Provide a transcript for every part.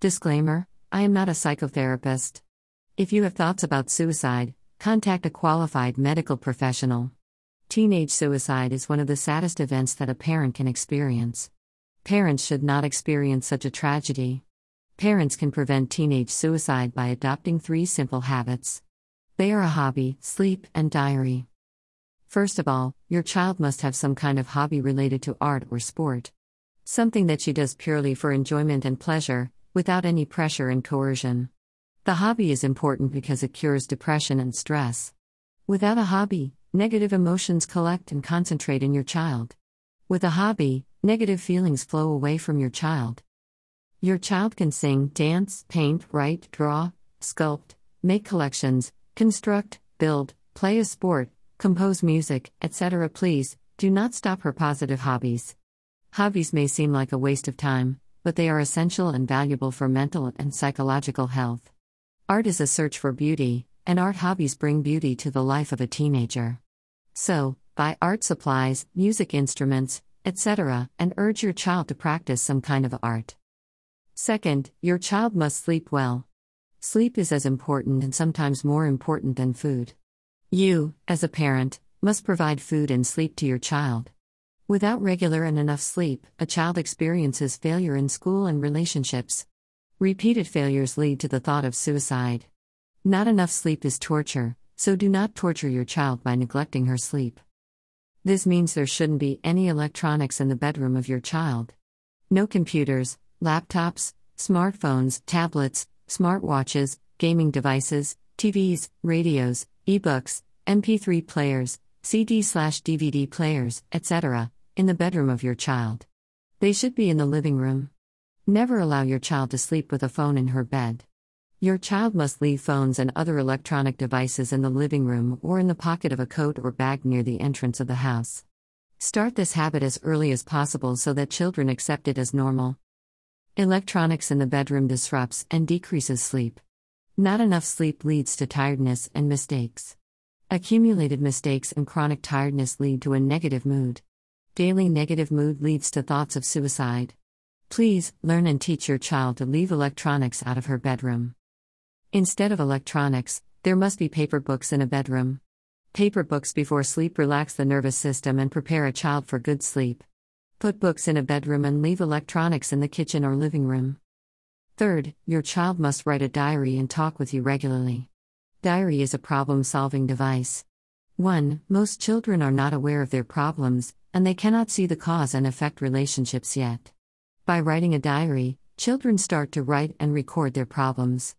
Disclaimer I am not a psychotherapist. If you have thoughts about suicide, contact a qualified medical professional. Teenage suicide is one of the saddest events that a parent can experience. Parents should not experience such a tragedy. Parents can prevent teenage suicide by adopting three simple habits. They are a hobby, sleep, and diary. First of all, your child must have some kind of hobby related to art or sport. Something that she does purely for enjoyment and pleasure, without any pressure and coercion. The hobby is important because it cures depression and stress. Without a hobby, negative emotions collect and concentrate in your child. With a hobby, negative feelings flow away from your child. Your child can sing, dance, paint, write, draw, sculpt, make collections, construct, build, play a sport, compose music, etc. Please, do not stop her positive hobbies. Hobbies may seem like a waste of time, but they are essential and valuable for mental and psychological health. Art is a search for beauty, and art hobbies bring beauty to the life of a teenager. So, buy art supplies, music instruments, etc., and urge your child to practice some kind of art. Second, your child must sleep well. Sleep is as important and sometimes more important than food. You, as a parent, must provide food and sleep to your child. Without regular and enough sleep, a child experiences failure in school and relationships. Repeated failures lead to the thought of suicide. Not enough sleep is torture, so do not torture your child by neglecting her sleep. This means there shouldn't be any electronics in the bedroom of your child. No computers, laptops, smartphones, tablets, smartwatches, gaming devices, TVs, radios, ebooks, MP3 players, CD slash DVD players, etc in the bedroom of your child. They should be in the living room. Never allow your child to sleep with a phone in her bed. Your child must leave phones and other electronic devices in the living room or in the pocket of a coat or bag near the entrance of the house. Start this habit as early as possible so that children accept it as normal. Electronics in the bedroom disrupts and decreases sleep. Not enough sleep leads to tiredness and mistakes. Accumulated mistakes and chronic tiredness lead to a negative mood. Daily negative mood leads to thoughts of suicide. Please, learn and teach your child to leave electronics out of her bedroom. Instead of electronics, there must be paper books in a bedroom. Paper books before sleep relax the nervous system and prepare a child for good sleep. Put books in a bedroom and leave electronics in the kitchen or living room. Third, your child must write a diary and talk with you regularly. Diary is a problem solving device. 1. Most children are not aware of their problems, and they cannot see the cause and effect relationships yet. By writing a diary, children start to write and record their problems.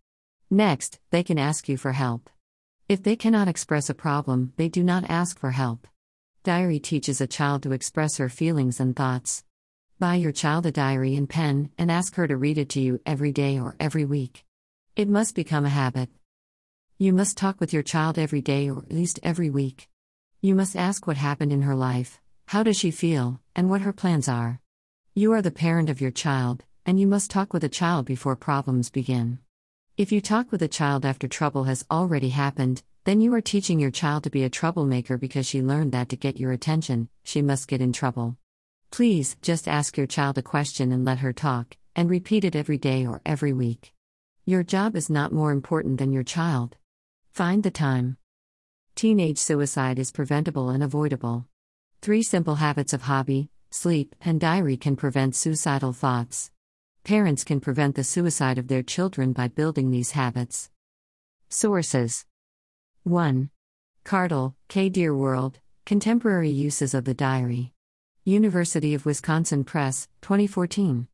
Next, they can ask you for help. If they cannot express a problem, they do not ask for help. Diary teaches a child to express her feelings and thoughts. Buy your child a diary and pen and ask her to read it to you every day or every week. It must become a habit. You must talk with your child every day or at least every week. You must ask what happened in her life, how does she feel, and what her plans are. You are the parent of your child, and you must talk with a child before problems begin. If you talk with a child after trouble has already happened, then you are teaching your child to be a troublemaker because she learned that to get your attention, she must get in trouble. Please, just ask your child a question and let her talk, and repeat it every day or every week. Your job is not more important than your child. Find the time. Teenage suicide is preventable and avoidable. Three simple habits of hobby, sleep, and diary can prevent suicidal thoughts. Parents can prevent the suicide of their children by building these habits. Sources 1. Cardell, K. Dear World, Contemporary Uses of the Diary. University of Wisconsin Press, 2014.